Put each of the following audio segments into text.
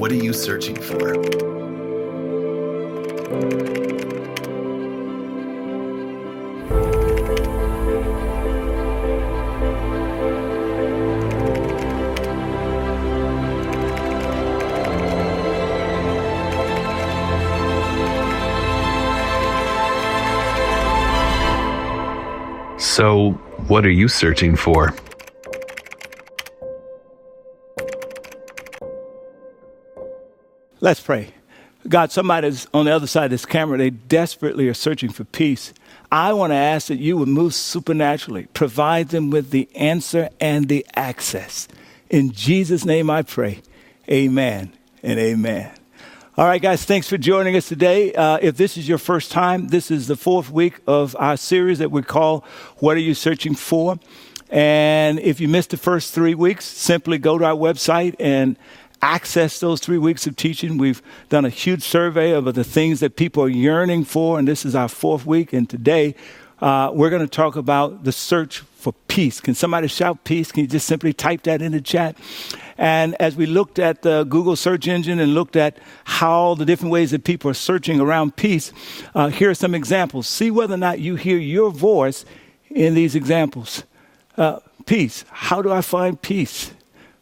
what are you searching for? So, what are you searching for? Let's pray. God, somebody's on the other side of this camera, they desperately are searching for peace. I want to ask that you would move supernaturally, provide them with the answer and the access. In Jesus' name I pray. Amen and amen. All right, guys, thanks for joining us today. Uh, if this is your first time, this is the fourth week of our series that we call What Are You Searching For? And if you missed the first three weeks, simply go to our website and access those three weeks of teaching. We've done a huge survey of the things that people are yearning for, and this is our fourth week. And today, uh, we're going to talk about the search for peace. Can somebody shout peace? Can you just simply type that in the chat? And as we looked at the Google search engine and looked at how the different ways that people are searching around peace, uh, here are some examples. See whether or not you hear your voice in these examples. Uh, peace. How do I find peace?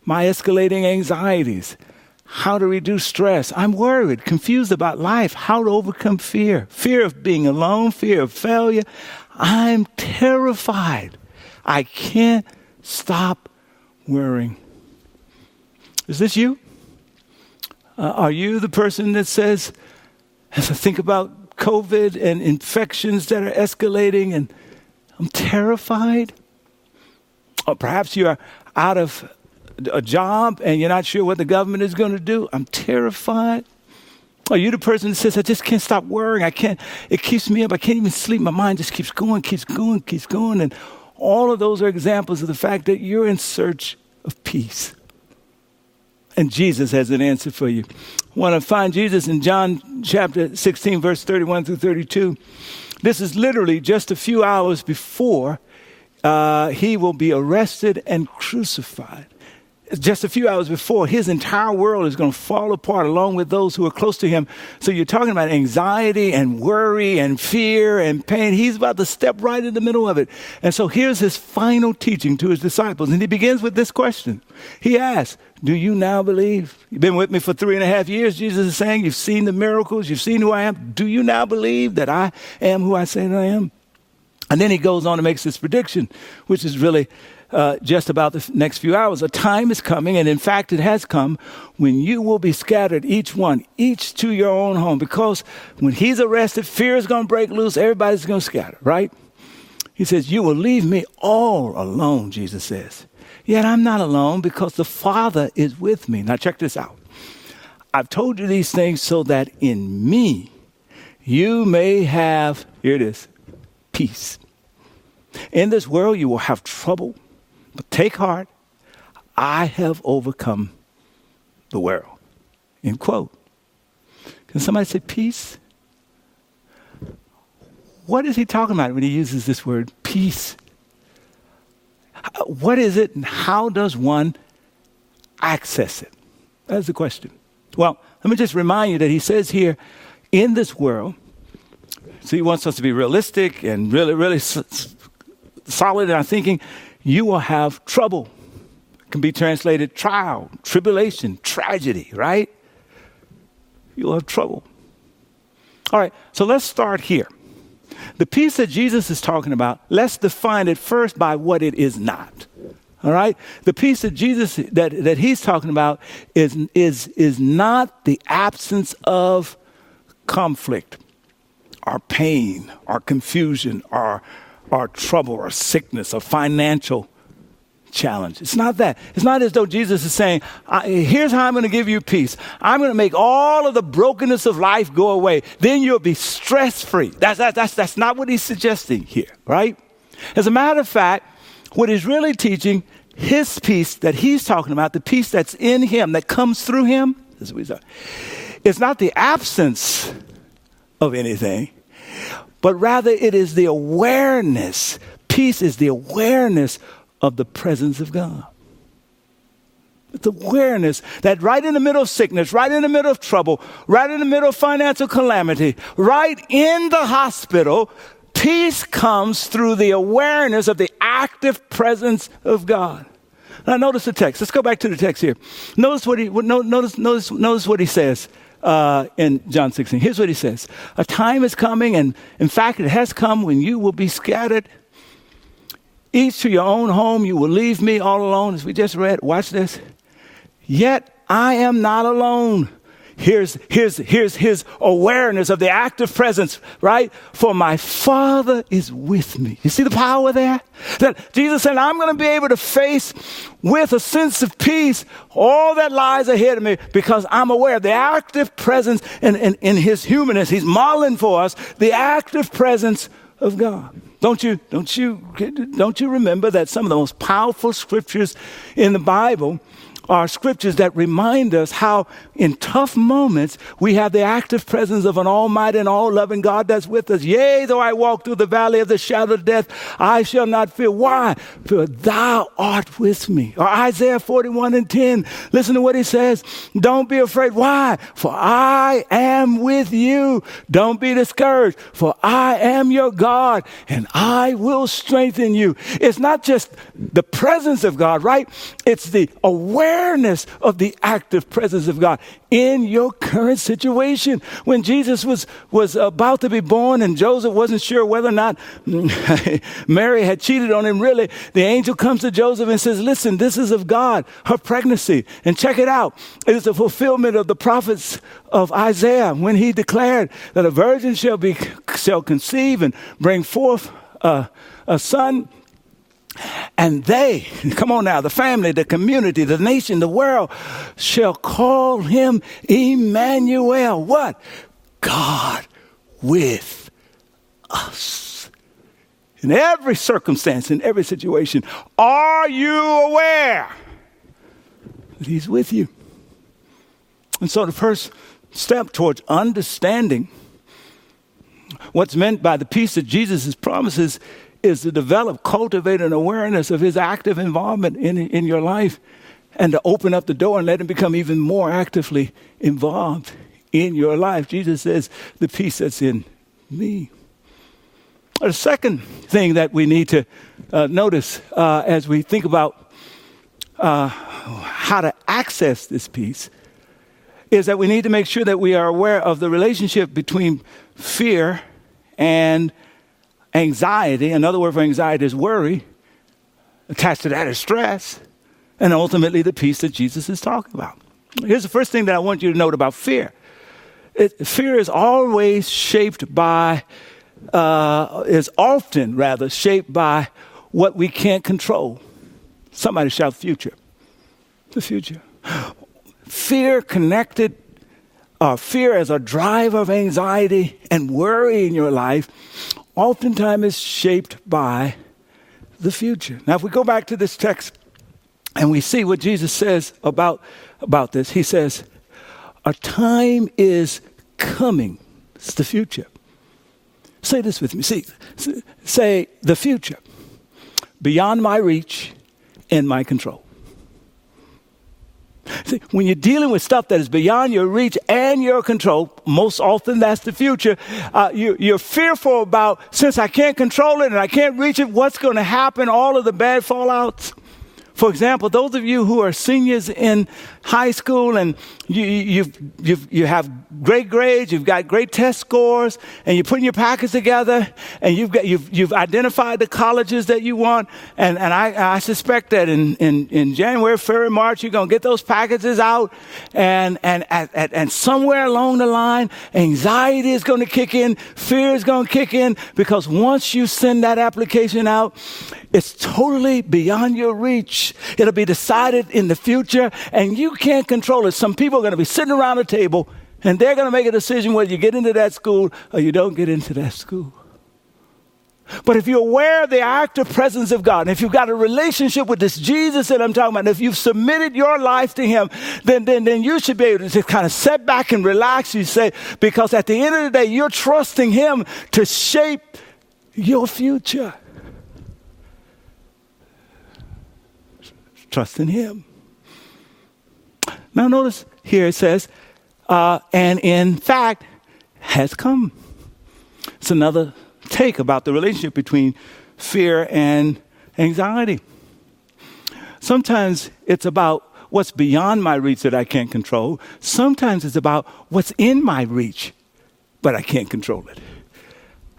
My escalating anxieties, how to reduce stress. I'm worried, confused about life, how to overcome fear, fear of being alone, fear of failure. I'm terrified. I can't stop worrying. Is this you? Uh, are you the person that says, as I think about COVID and infections that are escalating, and I'm terrified? Or perhaps you are out of a job and you're not sure what the government is going to do, I'm terrified. Are you the person that says, I just can't stop worrying? I can't, it keeps me up. I can't even sleep. My mind just keeps going, keeps going, keeps going. And all of those are examples of the fact that you're in search of peace. And Jesus has an answer for you. I want to find Jesus in John chapter 16, verse 31 through 32. This is literally just a few hours before uh, he will be arrested and crucified just a few hours before, his entire world is going to fall apart along with those who are close to him. So you're talking about anxiety and worry and fear and pain. He's about to step right in the middle of it. And so here's his final teaching to his disciples. And he begins with this question. He asks, Do you now believe? You've been with me for three and a half years, Jesus is saying. You've seen the miracles. You've seen who I am. Do you now believe that I am who I say that I am? And then he goes on and makes this prediction, which is really uh, just about the next few hours. A time is coming, and in fact, it has come, when you will be scattered, each one, each to your own home. Because when he's arrested, fear is going to break loose, everybody's going to scatter, right? He says, You will leave me all alone, Jesus says. Yet I'm not alone because the Father is with me. Now, check this out. I've told you these things so that in me you may have, here it is, peace. In this world you will have trouble but take heart, I have overcome the world. End quote. Can somebody say peace? What is he talking about when he uses this word peace? What is it and how does one access it? That's the question. Well, let me just remind you that he says here, in this world, so he wants us to be realistic and really, really solid in our thinking you will have trouble. It can be translated trial, tribulation, tragedy, right? You'll have trouble. All right, so let's start here. The peace that Jesus is talking about, let's define it first by what it is not. All right? The peace that Jesus that, that he's talking about is, is, is not the absence of conflict, or pain, or confusion, or or trouble or sickness or financial challenge. It's not that. It's not as though Jesus is saying, here's how I'm going to give you peace. I'm going to make all of the brokenness of life go away. Then you'll be stress free. That's, that, that's, that's not what he's suggesting here, right? As a matter of fact, what he's really teaching, his peace that he's talking about, the peace that's in him, that comes through him, is it's not the absence of anything, but rather it is the awareness. Peace is the awareness of the presence of God. The awareness that right in the middle of sickness, right in the middle of trouble, right in the middle of financial calamity, right in the hospital, peace comes through the awareness of the active presence of God. Now notice the text. Let's go back to the text here. Notice what he notice notice notice what he says uh, in John 16. Here's what he says: A time is coming, and in fact, it has come when you will be scattered each to your own home. You will leave me all alone, as we just read. Watch this. Yet I am not alone. Here's, here's, here's his awareness of the active presence, right? For my Father is with me. You see the power there? That Jesus said, I'm going to be able to face with a sense of peace all that lies ahead of me because I'm aware of the active presence in, in, in his humanness. He's modeling for us the active presence of God. Don't you, don't you, don't you remember that some of the most powerful scriptures in the Bible are scriptures that remind us how in tough moments we have the active presence of an almighty and all loving God that's with us. Yea, though I walk through the valley of the shadow of death, I shall not fear. Why? For thou art with me. Or Isaiah 41 and 10. Listen to what he says. Don't be afraid. Why? For I am with you. Don't be discouraged. For I am your God and I will strengthen you. It's not just the presence of God, right? It's the awareness awareness of the active presence of God in your current situation. When Jesus was, was about to be born and Joseph wasn't sure whether or not Mary had cheated on him, really, the angel comes to Joseph and says, Listen, this is of God, her pregnancy. And check it out. It is the fulfillment of the prophets of Isaiah when he declared that a virgin shall be shall conceive and bring forth a son and they, come on now, the family, the community, the nation, the world shall call him Emmanuel. What? God with us. In every circumstance, in every situation, are you aware that he's with you? And so the first step towards understanding what's meant by the peace that Jesus promises is to develop, cultivate an awareness of his active involvement in, in your life and to open up the door and let him become even more actively involved in your life. Jesus says, the peace that's in me. The second thing that we need to uh, notice uh, as we think about uh, how to access this peace is that we need to make sure that we are aware of the relationship between fear and anxiety. Another word for anxiety is worry. Attached to that is stress. And ultimately, the peace that Jesus is talking about. Here's the first thing that I want you to note about fear it, fear is always shaped by, uh, is often rather shaped by what we can't control. Somebody shout future. The future. Fear connected, uh, fear as a driver of anxiety and worry in your life oftentimes is shaped by the future. Now, if we go back to this text and we see what Jesus says about, about this, he says, A time is coming. It's the future. Say this with me. See, say the future. Beyond my reach and my control. See, when you're dealing with stuff that is beyond your reach and your control, most often that's the future, uh, you, you're fearful about, since I can't control it and I can't reach it, what's going to happen, all of the bad fallouts. For example, those of you who are seniors in high school and you, you've, you've, you have great grades, you've got great test scores, and you're putting your packets together, and you've, got, you've, you've identified the colleges that you want. And, and I, I suspect that in, in, in January, February, March, you're going to get those packages out, and, and, at, and somewhere along the line, anxiety is going to kick in, fear is going to kick in, because once you send that application out, it's totally beyond your reach. It'll be decided in the future, and you can't control it. Some people are going to be sitting around a table and they're going to make a decision whether you get into that school or you don't get into that school. But if you're aware of the active presence of God, and if you've got a relationship with this Jesus that I'm talking about, and if you've submitted your life to Him, then, then, then you should be able to just kind of set back and relax, you say, because at the end of the day, you're trusting Him to shape your future. Trust in Him. Now, notice here it says, uh, and in fact, has come. It's another take about the relationship between fear and anxiety. Sometimes it's about what's beyond my reach that I can't control. Sometimes it's about what's in my reach, but I can't control it.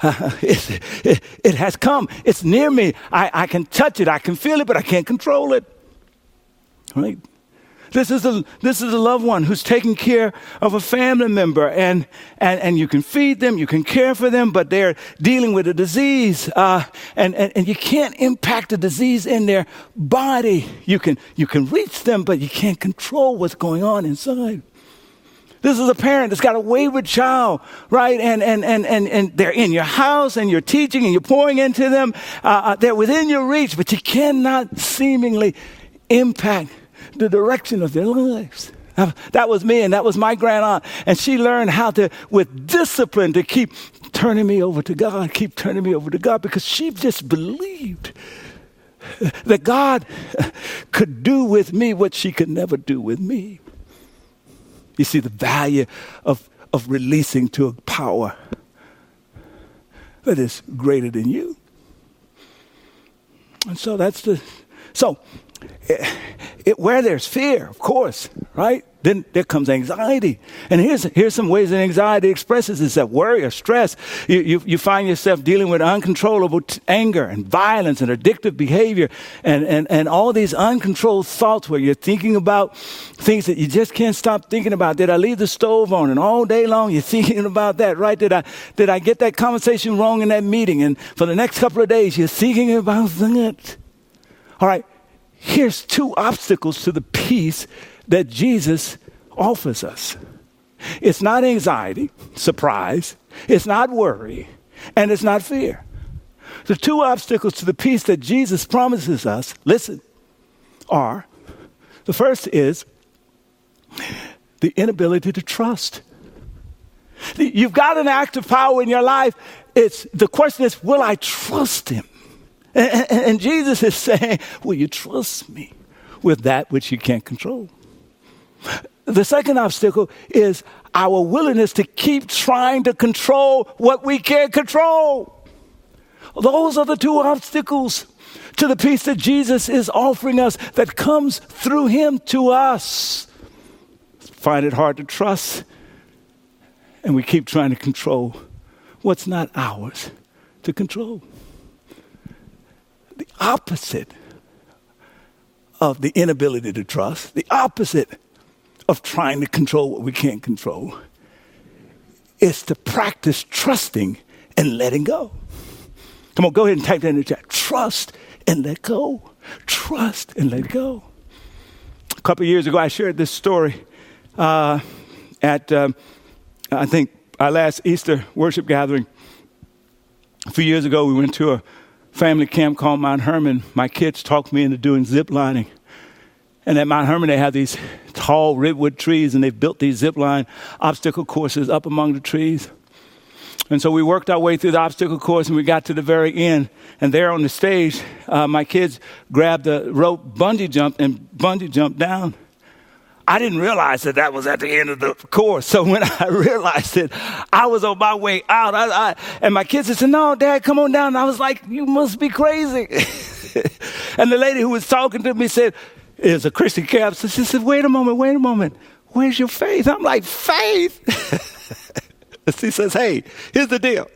it, it, has come. It's near me. I, I can touch it. I can feel it, but I can't control it. Right? This is a this is a loved one who's taking care of a family member, and and and you can feed them, you can care for them, but they're dealing with a disease, uh, and, and and you can't impact the disease in their body. You can you can reach them, but you can't control what's going on inside. This is a parent that's got a wayward child, right? And, and, and, and, and they're in your house and you're teaching and you're pouring into them. Uh, uh they're within your reach, but you cannot seemingly impact the direction of their lives. Uh, that was me, and that was my grand aunt. And she learned how to, with discipline, to keep turning me over to God, keep turning me over to God, because she just believed that God could do with me what she could never do with me. You see the value of, of releasing to a power that is greater than you. And so that's the. So it, it, where there's fear, of course, right? Then there comes anxiety. And here's, here's some ways that anxiety expresses itself worry or stress. You, you, you find yourself dealing with uncontrollable t- anger and violence and addictive behavior and, and, and all these uncontrolled thoughts where you're thinking about things that you just can't stop thinking about. Did I leave the stove on? And all day long you're thinking about that, right? Did I, did I get that conversation wrong in that meeting? And for the next couple of days you're thinking about that. All right here's two obstacles to the peace that Jesus offers us it's not anxiety, surprise, it's not worry, and it's not fear. The two obstacles to the peace that Jesus promises us, listen, are the first is the inability to trust. You've got an active power in your life. It's the question is, will I trust him? And, and, Jesus is saying, Will you trust me with that which you can't control? The second obstacle is our willingness to keep trying to control what we can't control. Those are the two obstacles to the peace that Jesus is offering us that comes through Him to us. Find it hard to trust, and we keep trying to control what's not ours to control the opposite of the inability to trust, the opposite of trying to control what we can't control, is to practice trusting and letting go. Come on, go ahead and type that in the chat. Trust and let go. Trust and let go. A couple years ago, I shared this story uh, at, um, I think, our last Easter worship gathering. A few years ago, we went to a family camp called Mount Hermon, my kids talked me into doing zip lining. And at Mount Hermon, they have these tall redwood trees, and they've built these zip line obstacle courses up among the trees. And so we worked our way through the obstacle course, and we got to the very end. And there on the stage, uh, my kids grabbed the rope, bungee jumped, and bungee jumped down. I didn't realize that that was at the end of the course. So when I realized it, I was on my way out. I, I, and my kids said, No, Dad, come on down. And I was like, You must be crazy. and the lady who was talking to me said, It's a Christian camp. So she said, Wait a moment, wait a moment. Where's your faith? I'm like, Faith? she says, Hey, here's the deal.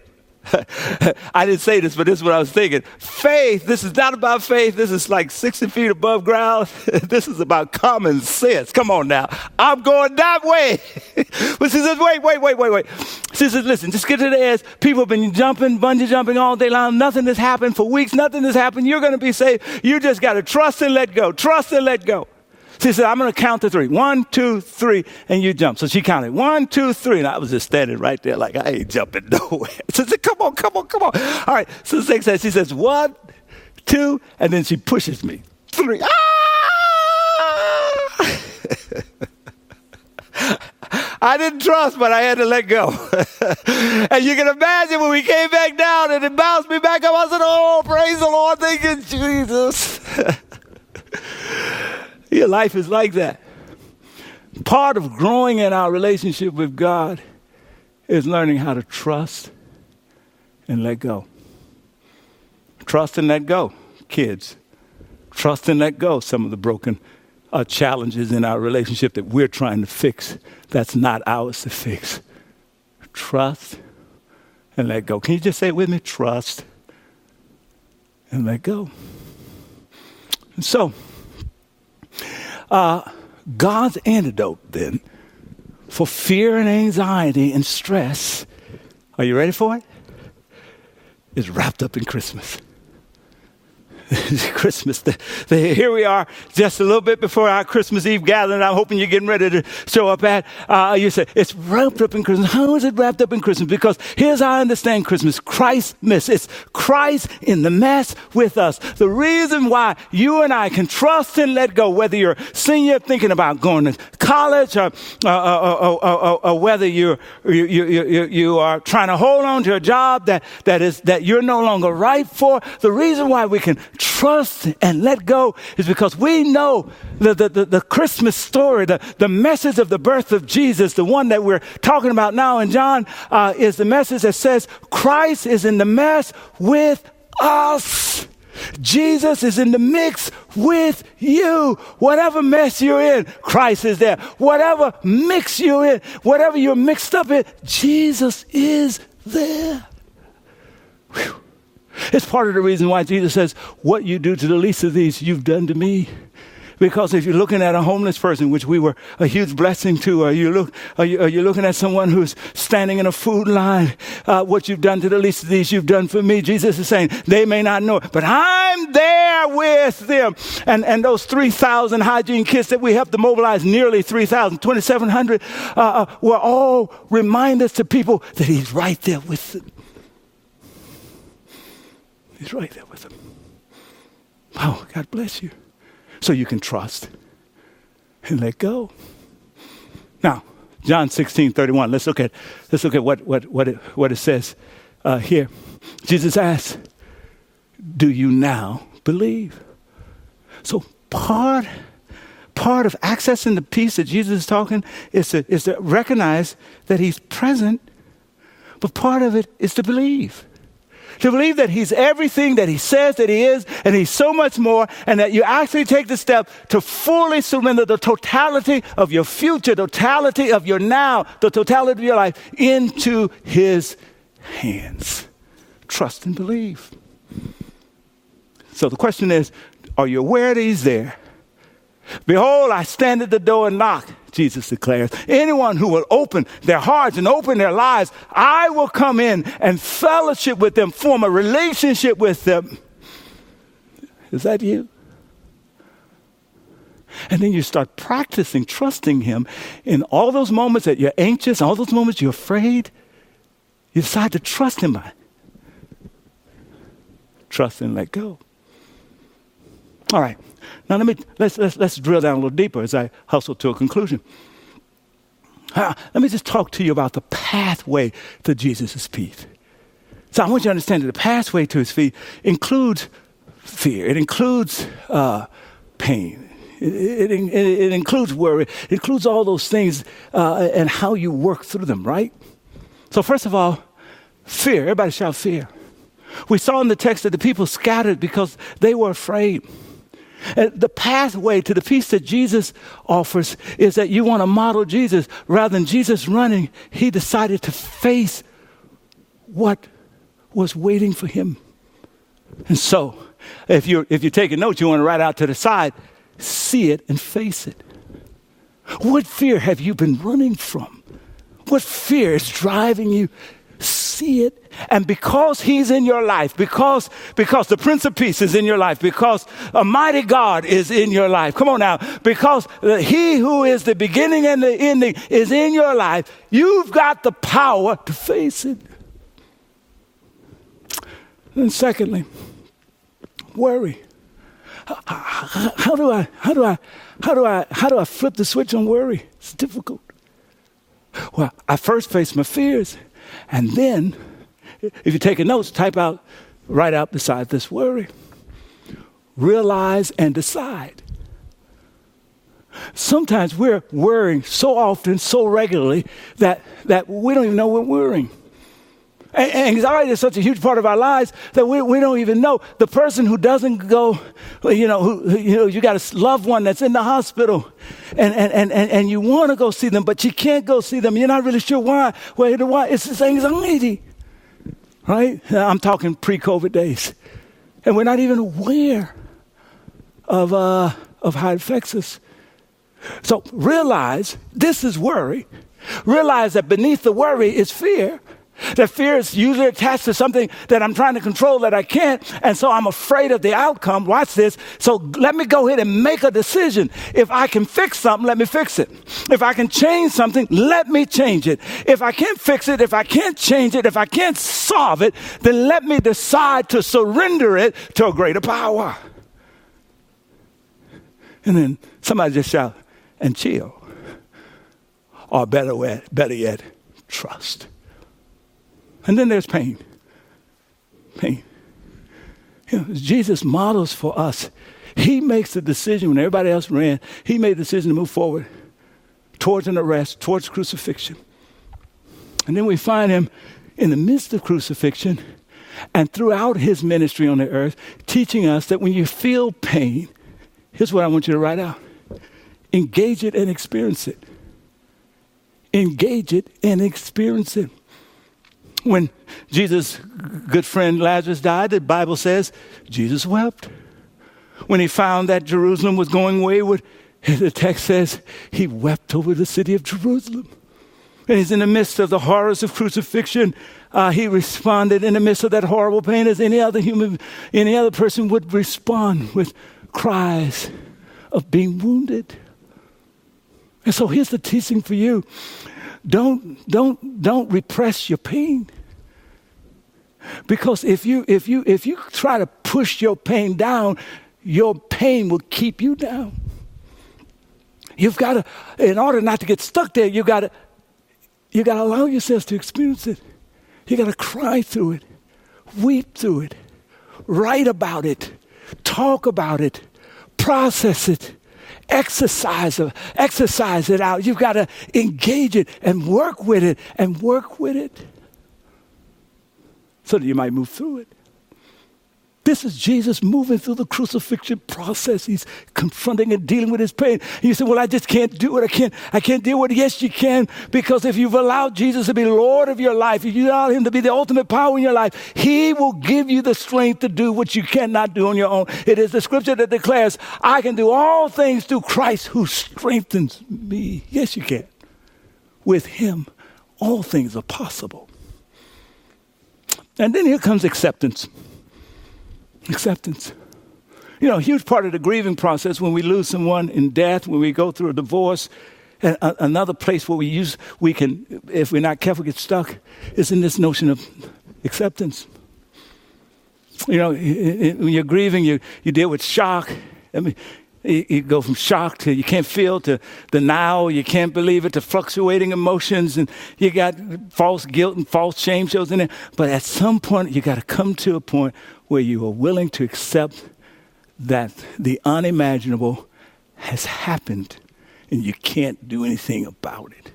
I didn't say this, but this is what I was thinking. Faith, this is not about faith. This is like 60 feet above ground. this is about common sense. Come on now. I'm going that way. but she says, wait, wait, wait, wait, wait. She says, listen, just get to the edge. People have been jumping, bungee jumping all day long. Nothing has happened for weeks. Nothing has happened. You're going to be safe. You just got to trust and let go. Trust and let go. She said, I'm going to count to three. One, two, three, and you jump. So she counted one, two, three. And I was just standing right there like, I ain't jumping nowhere. So She said, come on, come on, come on. All right. So six says, she says, one, two, and then she pushes me. Three. Ah! I didn't trust, but I had to let go. and you can imagine when we came back down and it bounced me back up, I said, Oh, praise the Lord, thank you, Jesus. Your life is like that. Part of growing in our relationship with God is learning how to trust and let go. Trust and let go, kids. Trust and let go some of the broken uh, challenges in our relationship that we're trying to fix. That's not ours to fix. Trust and let go. Can you just say it with me? Trust and let go. And so, uh, God's antidote then for fear and anxiety and stress, are you ready for it? Is wrapped up in Christmas. Christmas. The, the, here we are, just a little bit before our Christmas Eve gathering. I'm hoping you're getting ready to show up at. Uh, you say it's wrapped up in Christmas. How is it wrapped up in Christmas? Because here's how I understand Christmas: Christmas. It's Christ in the mess with us. The reason why you and I can trust and let go, whether you're senior thinking about going to college, or, uh, uh, or whether you, you, you, you are trying to hold on to a job that that is that you're no longer right for. The reason why we can trust and let go is because we know the, the, the, the, Christmas story, the, the message of the birth of Jesus, the one that we're talking about now in John, uh, is the message that says Christ is in the mess with us. Jesus is in the mix with you. Whatever mess you're in, Christ is there. Whatever mix you're in, whatever you're mixed up in, Jesus is there. Whew. It's part of the reason why Jesus says, What you do to the least of these, you've done to me. Because if you're looking at a homeless person, which we were a huge blessing to, or you look, are you, are you looking at someone who's standing in a food line, uh, what you've done to the least of these, you've done for me. Jesus is saying they may not know it, but I'm there with them. And and those 3,000 hygiene kits that we helped to mobilize, nearly 3,000, 2,700, uh, uh, were all reminders to people that He's right there with them. He's right there with them. Wow, God bless you. So you can trust and let go. Now, John 16, 31. Let's look at, let's look at what, what, what, it, what it says uh, here. Jesus asks, Do you now believe? So part, part of accessing the peace that Jesus is talking is to, is to recognize that he's present, but part of it is to believe to believe that He's everything that He says that He is, and He's so much more, and that you actually take the step to fully surrender the totality of your future, totality of your now, the totality of your life into His hands. Trust and believe. So the question is are you aware that He's there? Behold, I stand at the door and knock. Jesus declares. Anyone who will open their hearts and open their lives, I will come in and fellowship with them, form a relationship with them. Is that you? And then you start practicing trusting Him in all those moments that you're anxious, all those moments you're afraid. You decide to trust Him trust and let go. All right. Now let me let's, let's, let's drill down a little deeper as I hustle to a conclusion. Uh, let me just talk to you about the pathway to Jesus' feet. So I want you to understand that the pathway to his feet includes fear. It includes uh, pain. It, it, it, it, includes worry. It includes all those things uh, and how you work through them, right? So first of all, fear. Everybody shout fear. We saw in the text that the people scattered because they were afraid. And the pathway to the peace that Jesus offers is that you want to model Jesus. Rather than Jesus running, he decided to face what was waiting for him. And so, if you're, if you're taking notes, you want to write out to the side, see it and face it. What fear have you been running from? What fear is driving you see it. And because He's in your life, because, because the Prince of Peace is in your life, because a mighty God is in your life, come on now, because He who is the beginning and the ending is in your life, you've got the power to face it. And secondly, worry. How, how, do I, how do I, how do I, how do I flip the switch on worry? It's difficult. Well, I first face my fears. And then, if you take a notes, type out, write out beside this worry. Realize and decide. Sometimes we're worrying so often, so regularly, that, that we don't even know we're worrying. Anxiety is such a huge part of our lives that we, we don't even know. The person who doesn't go, you know, who, you know, you got a loved one that's in the hospital and, and, and, and, and you want to go see them, but you can't go see them. You're not really sure why. Well, why? It's this anxiety, right? I'm talking pre COVID days. And we're not even aware of, uh, of how it affects us. So realize this is worry. Realize that beneath the worry is fear. That fear is usually attached to something that I'm trying to control that I can't. And so I'm afraid of the outcome. Watch this. So let me go ahead and make a decision. If I can fix something, let me fix it. If I can change something, let me change it. If I can't fix it, if I can't change it, if I can't solve it, then let me decide to surrender it to a greater power. And then somebody just shout, and chill. Or better, better yet, trust. And then there's pain. Pain. You know, Jesus models for us. He makes the decision when everybody else ran, he made the decision to move forward towards an arrest, towards crucifixion. And then we find him in the midst of crucifixion and throughout his ministry on the earth, teaching us that when you feel pain, here's what I want you to write out engage it and experience it. Engage it and experience it when Jesus' good friend Lazarus died, the Bible says Jesus wept. When he found that Jerusalem was going wayward, the text says he wept over the city of Jerusalem. And he's in the midst of the horrors of crucifixion. Uh, he responded in the midst of that horrible pain as any other human, any other person would respond with cries of being wounded. And so here's the teaching for you. Don't, don't, don't repress your pain. Because if you, if, you, if you try to push your pain down, your pain will keep you down. You've got to, in order not to get stuck there, you've got to, you got to allow yourself to experience it. You got to cry through it, weep through it, write about it, talk about it, process it, exercise it, exercise it out. You've got to engage it and work with it and work with it so that you might move through it. This is Jesus moving through the crucifixion process. He's confronting and dealing with his pain. You say, Well, I just can't do it. I can't, I can't deal with it. Yes, you can, because if you've allowed Jesus to be Lord of your life, if you allow him to be the ultimate power in your life, he will give you the strength to do what you cannot do on your own. It is the scripture that declares, I can do all things through Christ who strengthens me. Yes, you can. With him, all things are possible. And then here comes acceptance. Acceptance. You know, a huge part of the grieving process when we lose someone in death, when we go through a divorce, and a, another place where we use, we can, if we're not careful, get stuck, is in this notion of acceptance. You know, when you're grieving, you, you deal with shock. I mean, you, go from shock to you can't feel to denial, you can't believe it, to fluctuating emotions, and you got false guilt and false shame shows in there. But at some point, you got to come to a point where you are willing to accept that the unimaginable has happened and you can't do anything about it.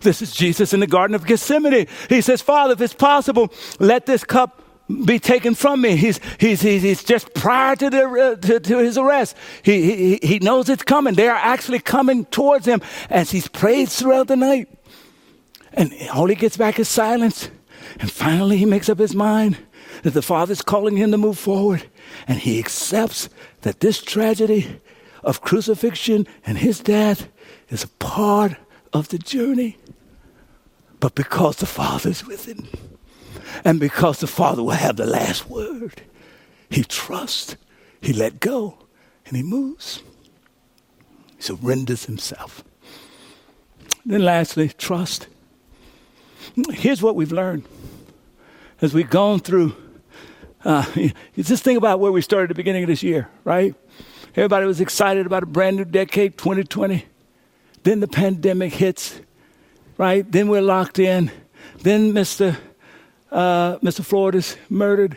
This is Jesus in the Garden of Gethsemane. He says, Father, if it's possible, let this cup be taken from me. He's, he's, he's, he's just prior to, the, uh, to, to, his arrest. He, he, he knows it's coming. They are actually coming towards him as he's prayed throughout the night. And all he gets back is silence. And finally, he makes up his mind that the Father's calling him to move forward. And he accepts that this tragedy of crucifixion and his death is a part of the journey. But because the Father's with him, and because the Father will have the last word, he trusts, he let go, and he moves. He surrenders himself. Then, lastly, trust. Here's what we've learned as we've gone through. Uh, just think about where we started at the beginning of this year, right? Everybody was excited about a brand new decade, 2020. Then the pandemic hits, right? Then we're locked in. Then Mr uh, Mr. Floyd is murdered,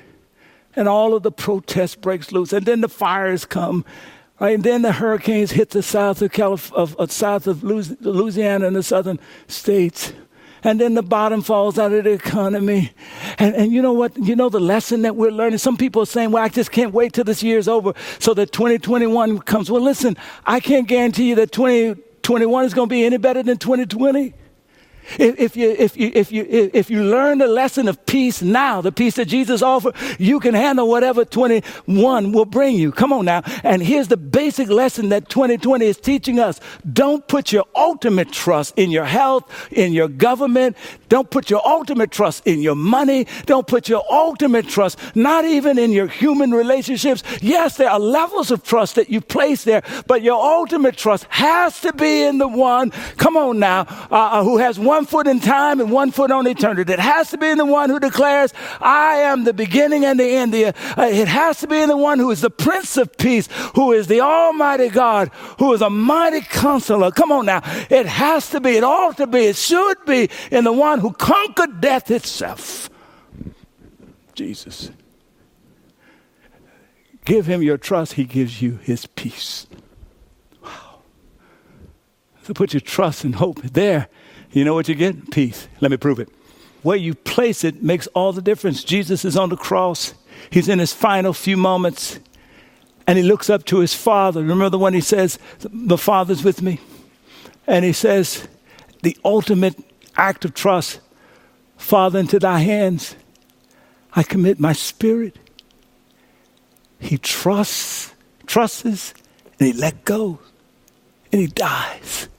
and all of the protest breaks loose, and then the fires come. Right? And then the hurricanes hit the south of, Calif- of, of south of Louisiana and the southern states. And then the bottom falls out of the economy. And, and you know what? You know the lesson that we're learning? Some people are saying, well, I just can't wait till this year's over so that 2021 comes. Well, listen, I can't guarantee you that 2021 is going to be any better than 2020. If, you, if, you, if, you, if you learn the lesson of peace now, the peace that Jesus offered, you can handle whatever 21 will bring you. Come on now. And here's the basic lesson that 2020 is teaching us. Don't put your ultimate trust in your health, in your government. Don't put your ultimate trust in your money. Don't put your ultimate trust, not even in your human relationships. Yes, there are levels of trust that you place there, but your ultimate trust has to be in the one, come on now, uh, uh who has one one foot in time and one foot on eternity. It has to be in the one who declares, I am the beginning and the end. Uh, it has to be in the one who is the Prince of Peace, who is the Almighty God, who is a mighty counselor. Come on now. It has to be, it ought to be, it should be in the one who conquered death itself. Jesus. Give him your trust, he gives you his peace. Wow. So put your trust and hope there you know what you get? Peace. Let me prove it. Where you place it makes all the difference. Jesus is on the cross, he's in his final few moments, and he looks up to his Father. Remember the one he says, The Father's with me? And he says, The ultimate act of trust Father, into thy hands I commit my spirit. He trusts, trusts, and he let go, and he dies.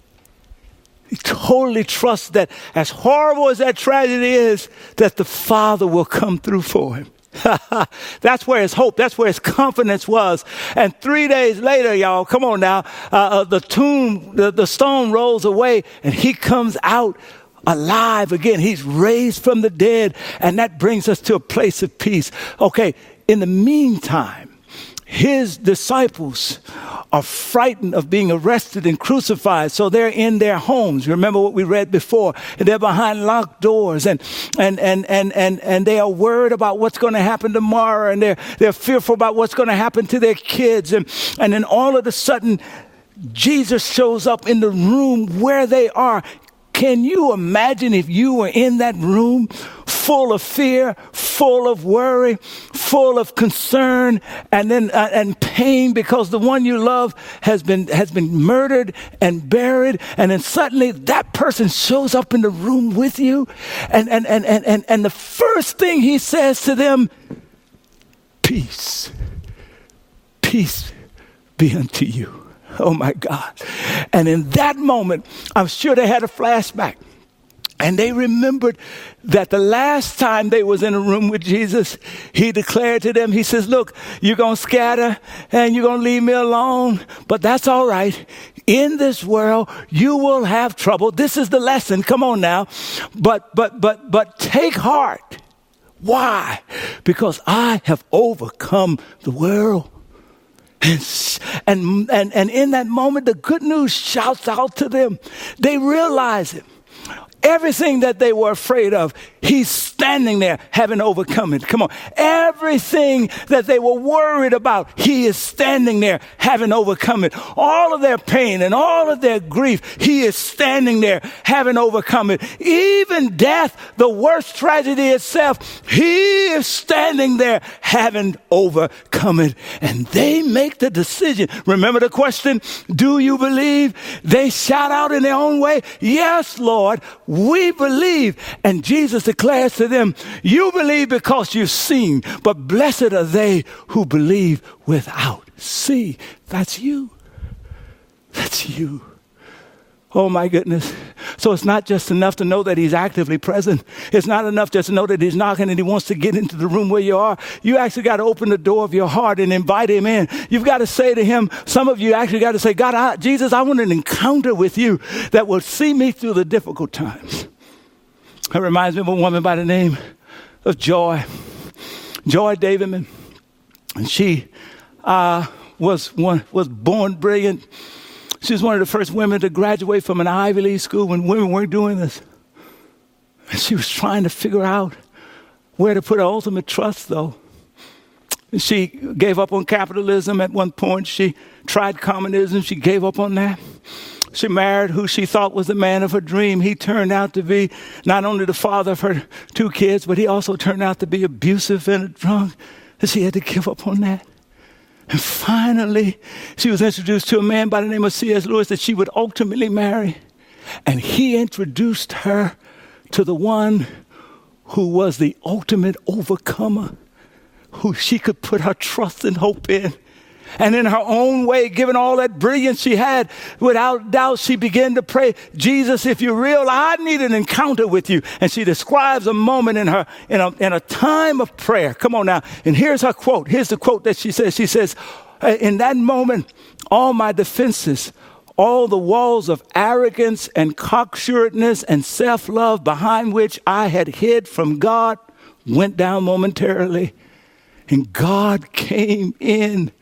Totally trust that as horrible as that tragedy is, that the Father will come through for him. That's where his hope, that's where his confidence was. And three days later, y'all, come on now, uh, uh, the tomb, the, the stone rolls away and he comes out alive again. He's raised from the dead. And that brings us to a place of peace. Okay, in the meantime, his disciples are frightened of being arrested and crucified. So they're in their homes. Remember what we read before. They're behind locked doors and, and, and, and, and, and they are worried about what's going to happen tomorrow. And they're, they're fearful about what's going to happen to their kids. And, and then all of a sudden, Jesus shows up in the room where they are. Can you imagine if you were in that room full of fear, full of worry, full of concern, and then uh, and pain because the one you love has been has been murdered and buried, and then suddenly that person shows up in the room with you, and and and and and, and the first thing he says to them, peace, peace be unto you. Oh my God. And in that moment, I'm sure they had a flashback. And they remembered that the last time they was in a room with Jesus, he declared to them, he says, look, you're going to scatter and you're going to leave me alone, but that's all right. In this world, you will have trouble. This is the lesson. Come on now. But, but, but, but take heart. Why? Because I have overcome the world. And, and, and in that moment, the good news shouts out to them. They realize it. Everything that they were afraid of, he's standing there having overcome it. Come on. Everything that they were worried about, he is standing there having overcome it. All of their pain and all of their grief, he is standing there having overcome it. Even death, the worst tragedy itself, he is standing there having overcome it. And they make the decision. Remember the question, do you believe? They shout out in their own way, yes, Lord we believe. And Jesus declares to them, You believe because you've seen, but blessed are they who believe without see. That's you. That's you. Oh my goodness. So it's not just enough to know that he's actively present. It's not enough just to know that he's knocking and he wants to get into the room where you are. You actually got to open the door of your heart and invite him in. You've got to say to him, some of you actually got to say, God, I, Jesus, I want an encounter with you that will see me through the difficult times. It reminds me of a woman by the name of Joy, Joy Davidman. And she uh, was, one, was born brilliant she was one of the first women to graduate from an Ivy League school when women weren't doing this. And she was trying to figure out where to put her ultimate trust, though. She gave up on capitalism at one point. She tried communism. She gave up on that. She married who she thought was the man of her dream. He turned out to be not only the father of her two kids, but he also turned out to be abusive and a drunk. And she had to give up on that. And finally, she was introduced to a man by the name of C.S. Lewis that she would ultimately marry. And he introduced her to the one who was the ultimate overcomer, who she could put her trust and hope in. And in her own way, given all that brilliance she had, without doubt, she began to pray, Jesus, if you're real, I need an encounter with you. And she describes a moment in her, in a, in a time of prayer. Come on now. And here's her quote. Here's the quote that she says. She says, uh, in that moment, all my defenses, all the walls of arrogance and cocksuredness and self love behind which I had hid from God went down momentarily. And God came in.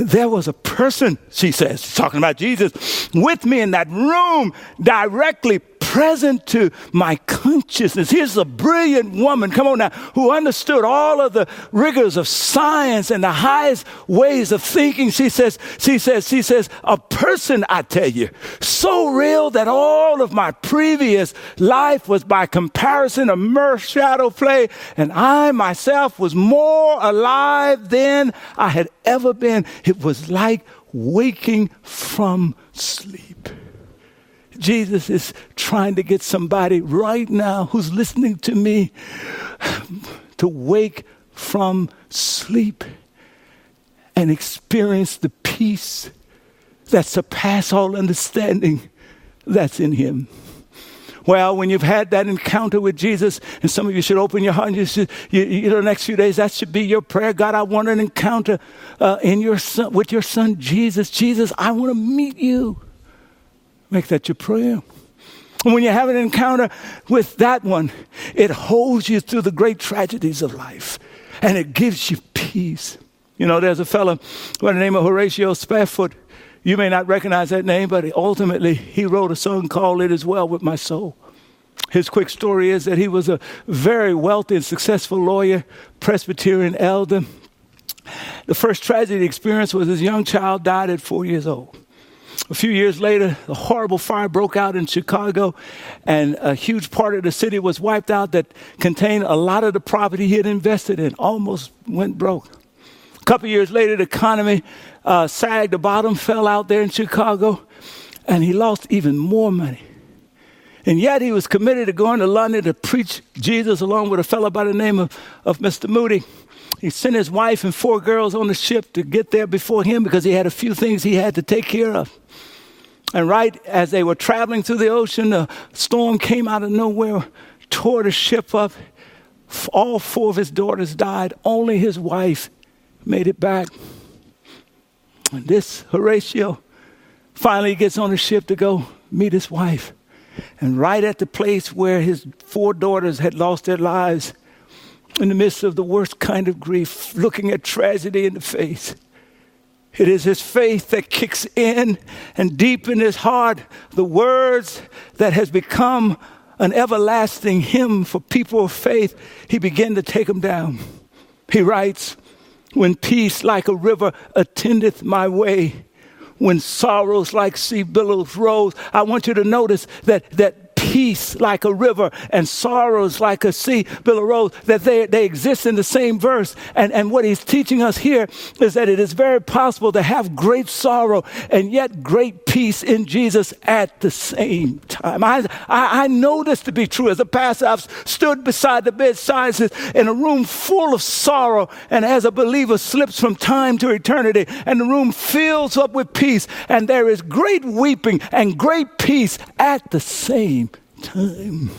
There was a person, she says, talking about Jesus, with me in that room directly present to my consciousness. Here's a brilliant woman, come on now, who understood all of the rigors of science and the highest ways of thinking. She says, she says, she says, a person, I tell you, so real that all of my previous life was by comparison a mere shadow play, and I myself was more alive than I had ever been. It was like waking from sleep. Jesus is trying to get somebody right now who's listening to me to wake from sleep and experience the peace that surpasses all understanding that's in him. Well, when you've had that encounter with Jesus, and some of you should open your heart and you should, you, you know, the next few days, that should be your prayer. God, I want an encounter uh, in your son, with your son, Jesus. Jesus, I want to meet you. Make that your prayer. And when you have an encounter with that one, it holds you through the great tragedies of life and it gives you peace. You know, there's a fellow by the name of Horatio Spafford. You may not recognize that name, but ultimately he wrote a song called It Is Well With My Soul. His quick story is that he was a very wealthy and successful lawyer, Presbyterian elder. The first tragedy he experienced was his young child died at four years old. A few years later, a horrible fire broke out in Chicago, and a huge part of the city was wiped out that contained a lot of the property he had invested in, almost went broke. A couple years later, the economy uh, sagged, the bottom fell out there in Chicago, and he lost even more money. And yet he was committed to going to London to preach Jesus along with a fellow by the name of, of Mr. Moody. He sent his wife and four girls on the ship to get there before him because he had a few things he had to take care of. And right as they were traveling through the ocean, a storm came out of nowhere, tore the ship up. All four of his daughters died. Only his wife made it back. And this Horatio finally gets on the ship to go meet his wife. And right at the place where his four daughters had lost their lives, in the midst of the worst kind of grief, looking at tragedy in the face, it is his faith that kicks in and deep in his heart the words that has become an everlasting hymn for people of faith. He began to take them down. He writes, When peace like a river attendeth my way, when sorrows like sea billows rose, I want you to notice that, that peace like a river and sorrows like a sea, Bill Rose, that they, they exist in the same verse. And, and what he's teaching us here is that it is very possible to have great sorrow and yet great peace in Jesus at the same time. I, I, I know this to be true. As a pastor, I've stood beside the bedsides in a room full of sorrow, and as a believer slips from time to eternity, and the room fills up with peace, and there is great weeping and great peace at the same time.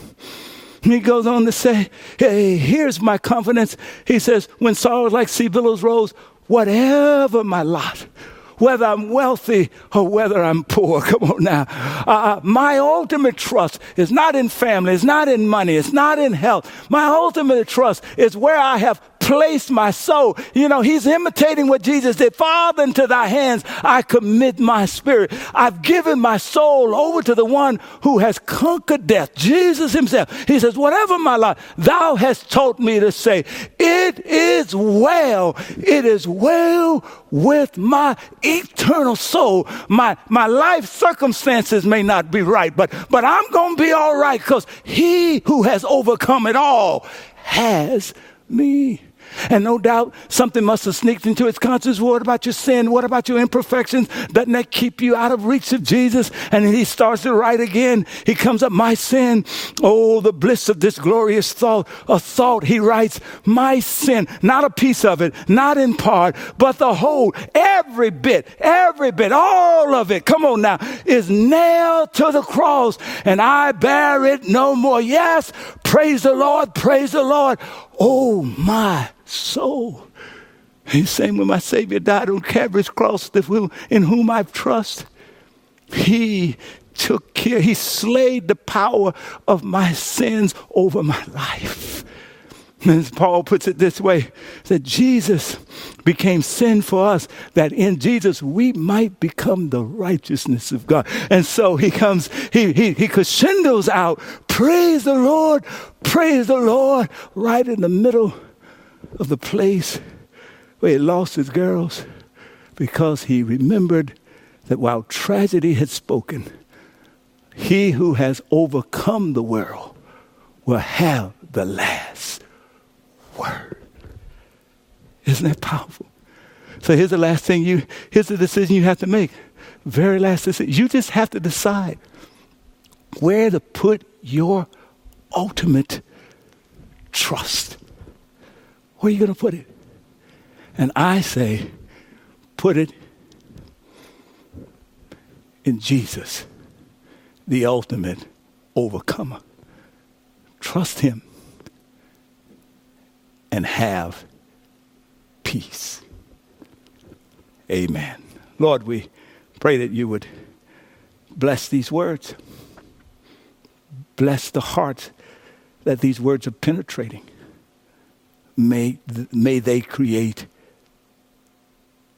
He goes on to say, Hey, here's my confidence. He says, When sorrows like sea billows rose, whatever my lot, whether I'm wealthy or whether I'm poor. Come on now. Uh, my ultimate trust is not in family, it's not in money, it's not in health. My ultimate trust is where I have placed my soul. You know, he's imitating what Jesus did. Father, into thy hands I commit my spirit. I've given my soul over to the one who has conquered death, Jesus himself. He says, whatever my life, thou hast taught me to say, it is well. It is well with my eternal soul. My, my life circumstances may not be right, but, but I'm going to be all right because he who has overcome it all has me. And no doubt something must have sneaked into his conscience. What about your sin? What about your imperfections? Doesn't that keep you out of reach of Jesus? And he starts to write again. He comes up, my sin. Oh, the bliss of this glorious thought. A thought, he writes, my sin, not a piece of it, not in part, but the whole, every bit, every bit, all of it, come on now, is nailed to the cross. And I bear it no more. Yes, praise the Lord, praise the Lord. Oh, my soul. He's saying, when my Savior died on Calvary's cross, in whom I trust, He took care. He slayed the power of my sins over my life. As Paul puts it this way, that Jesus became sin for us, that in Jesus we might become the righteousness of God. And so he comes, he, he, he crescendos out, praise the Lord, praise the Lord, right in the middle of the place where he lost his girls because he remembered that while tragedy had spoken, he who has overcome the world will have the last word. Isn't that powerful? So here's the last thing you, here's the decision you have to make. Very last decision. You just have to decide where to put your ultimate trust. Where are you going to put it? And I say, put it in Jesus, the ultimate overcomer. Trust him and have peace. Amen. Lord, we pray that you would bless these words. Bless the hearts that these words are penetrating may, may they create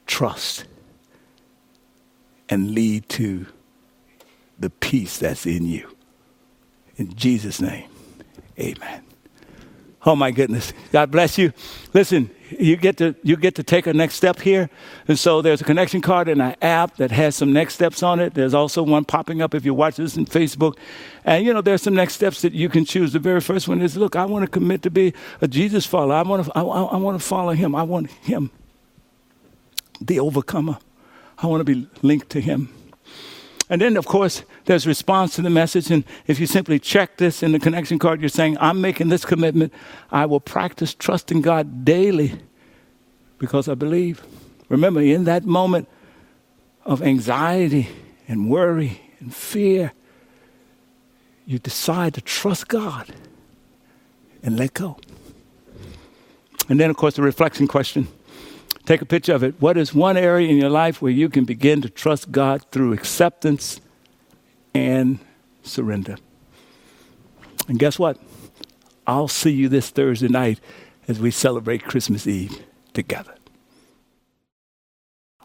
trust and lead to the peace that's in you. In Jesus' name, amen. Oh my goodness. God bless you. Listen, you get to you get to take a next step here. And so there's a connection card in an app that has some next steps on it. There's also one popping up if you watch this in Facebook. And you know, there's some next steps that you can choose. The very first one is look, I want to commit to be a Jesus follower. I want to I, I want to follow him. I want him the overcomer. I want to be linked to him. And then, of course, there's response to the message. And if you simply check this in the connection card, you're saying, I'm making this commitment. I will practice trusting God daily because I believe. Remember, in that moment of anxiety and worry and fear, you decide to trust God and let go. And then, of course, the reflection question Take a picture of it. What is one area in your life where you can begin to trust God through acceptance and surrender? And guess what? I'll see you this Thursday night as we celebrate Christmas Eve together.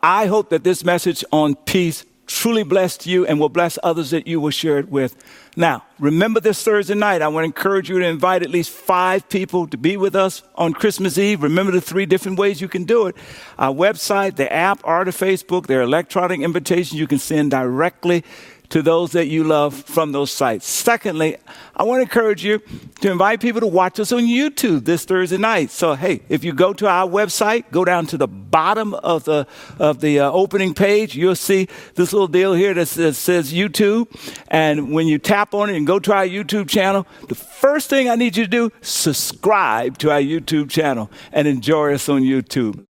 I hope that this message on peace truly blessed you and will bless others that you will share it with. Now, remember this Thursday night, I want to encourage you to invite at least five people to be with us on Christmas Eve. Remember the three different ways you can do it. Our website, the app, or the Facebook, there are electronic invitations you can send directly to those that you love from those sites. Secondly, I want to encourage you to invite people to watch us on YouTube this Thursday night. So, hey, if you go to our website, go down to the bottom of the of the uh, opening page, you'll see this little deal here that says, says YouTube. And when you tap on it and go to our YouTube channel, the first thing I need you to do, subscribe to our YouTube channel and enjoy us on YouTube.